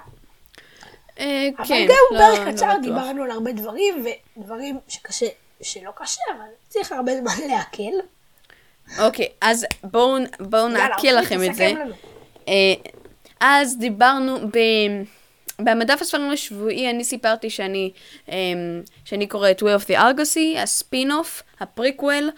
אה, אבל כן, גם לא- פרק לא קצר בטוח. דיברנו על הרבה דברים, ודברים שקשה, שלא קשה, אבל צריך הרבה זמן לעכל. אוקיי, אז בואו יאללה, נעכל לכם את זה. לנו. אה, אז דיברנו ב... במדף הספרים השבועי אני סיפרתי שאני, um, שאני קורא את Way of the Argosi, הספין-אוף, הפריקוול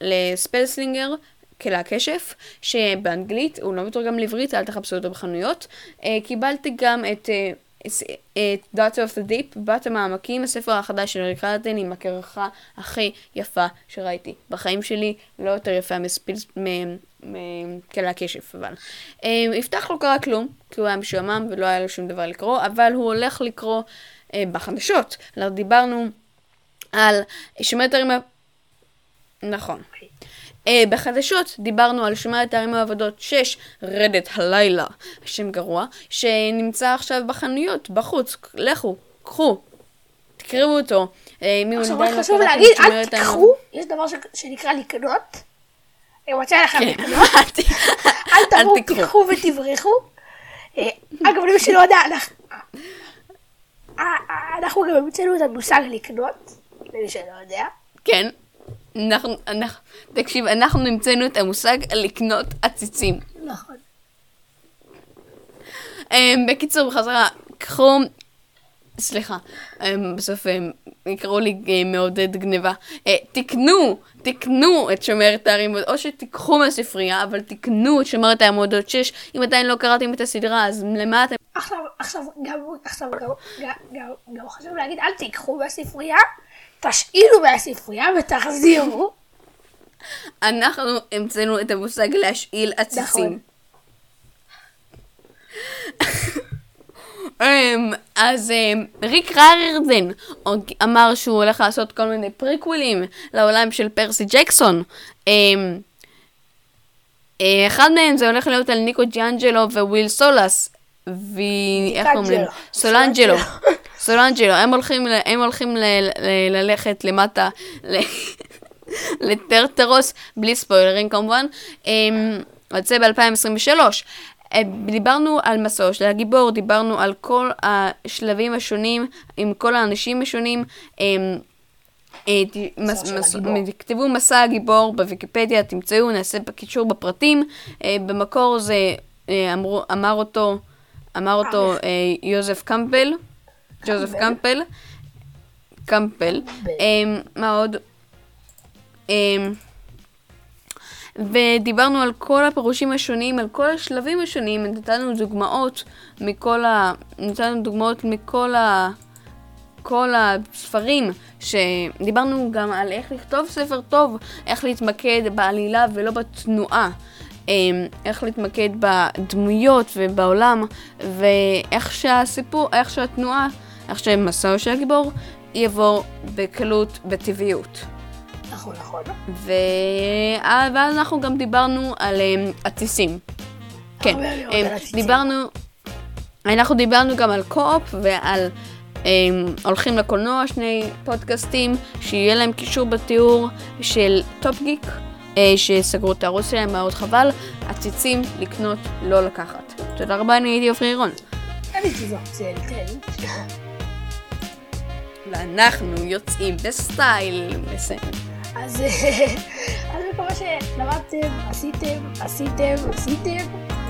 ל Spellslinger, קלע הכשף, שבאנגלית, הוא לא מתורגם לעברית, אל תחפשו אותו בחנויות. אה, קיבלתי גם את, אה, את Daughter of the Deep, בת המעמקים, הספר החדש של ריק ריירדן עם הקרחה הכי יפה שראיתי בחיים שלי, לא יותר יפה מספילס... מ- מכלא הקשף, אבל. יפתח לא קרה כלום, כי הוא היה משועמם ולא היה לו שום דבר לקרוא, אבל הוא הולך לקרוא uh, בחדשות. דיברנו על שומרת הערים ה... Uh, בחדשות דיברנו על שומרת הערים העבודות 6, רדת הלילה, השם גרוע, שנמצא עכשיו בחנויות, בחוץ, לכו, קחו, תקראו אותו. מי עכשיו רק חשוב להגיד, אל תיקחו, יש דבר ש- שנקרא לקנות. אני רוצה לכם כן. לקנות, אל תבואו, תיקחו. ותברחו. אה, אגב, למי שלא יודע, אה, אה, אנחנו גם המצאנו את המושג לקנות, למי שלא יודע. כן. אנחנו, אנחנו, תקשיב, אנחנו המצאנו את המושג לקנות עציצים. נכון. Um, בקיצור, בחזרה, קחו... סליחה, um, בסוף um, יקראו לי uh, מעודד גניבה. Uh, תקנו, תקנו את שומרת הערים, או שתיקחו מהספרייה, אבל תקנו את שומרת העמודות 6. אם עדיין לא קראתם את הסדרה, אז למה אתם... עכשיו, עכשיו, גם, עכשיו, גם, גם, גם, גם חשוב להגיד, אל תיקחו מהספרייה, תשאילו מהספרייה ותחזירו. אנחנו המצאנו את המושג להשאיל עציצים. נכון. אמ, אז אמ, ריק ריירדן אמר שהוא הולך לעשות כל מיני פריקווילים לעולם של פרסי ג'קסון. אמ, אה, אחד מהם זה הולך להיות על ניקו די אנג'לו וויל סולאס. ואיך אומרים? ג'אנג'לו. סולנג'לו. סולנג'לו. הם הולכים, הם הולכים ל- ל- ללכת למטה. ל- לטרטרוס, בלי ספוילרים כמובן. אמ, יוצא ב-2023. אה, דיברנו על מסעו של הגיבור, דיברנו על כל השלבים השונים, עם כל האנשים השונים. אמ, אה. תכתבו מסע הגיבור בוויקיפדיה, תמצאו, נעשה בקישור בפרטים. אה, במקור זה אמר אותו, אמר אותו אה, יוזף קמפל, ג'וזף קמפל, קמפל. אה, מה עוד? אה, ודיברנו על כל הפירושים השונים, על כל השלבים השונים, נתנו דוגמאות מכל ה... נתנו דוגמאות מכל ה... כל הספרים, שדיברנו גם על איך לכתוב ספר טוב, איך להתמקד בעלילה ולא בתנועה, איך להתמקד בדמויות ובעולם, ואיך שהסיפור, איך שהתנועה, איך שמסעו של הגיבור יבוא בקלות, בטבעיות. נכון, נכון. ו... אה, ואז אנחנו גם דיברנו על אמ, עציצים. כן, אמ. דיברנו, אנחנו דיברנו גם על קו-אופ ועל אמ, הולכים לקולנוע, שני פודקאסטים, שיהיה להם קישור בתיאור של טופ גיק, שסגרו את הערוץ שלהם, מאוד חבל. עציצים לקנות, לא לקחת. תודה רבה, אני הייתי עופרי זה כן. ואנחנו יוצאים בסטייל. מסיים. אז אה, אני מקווה שלמדתם, עשיתם, עשיתם, עשיתם,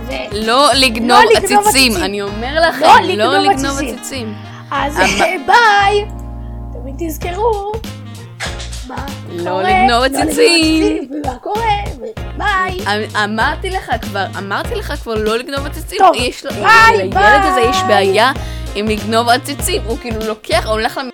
ו... לא לגנוב לא לגנוב עציצים. אני אומר לכם, לא לא לגנוב עציצים. אז אה, ביי! תמיד תזכרו מה לא לגנוב לא. עציצים, ומה קורה, וביי! אמ- אמרתי לך כבר, אמרתי לך כבר לא לגנוב עציצים. טוב, לו- ביי, לילד הזה יש ביי. בעיה עם לגנוב עציצים. הוא כאילו לוקח, הולך למ...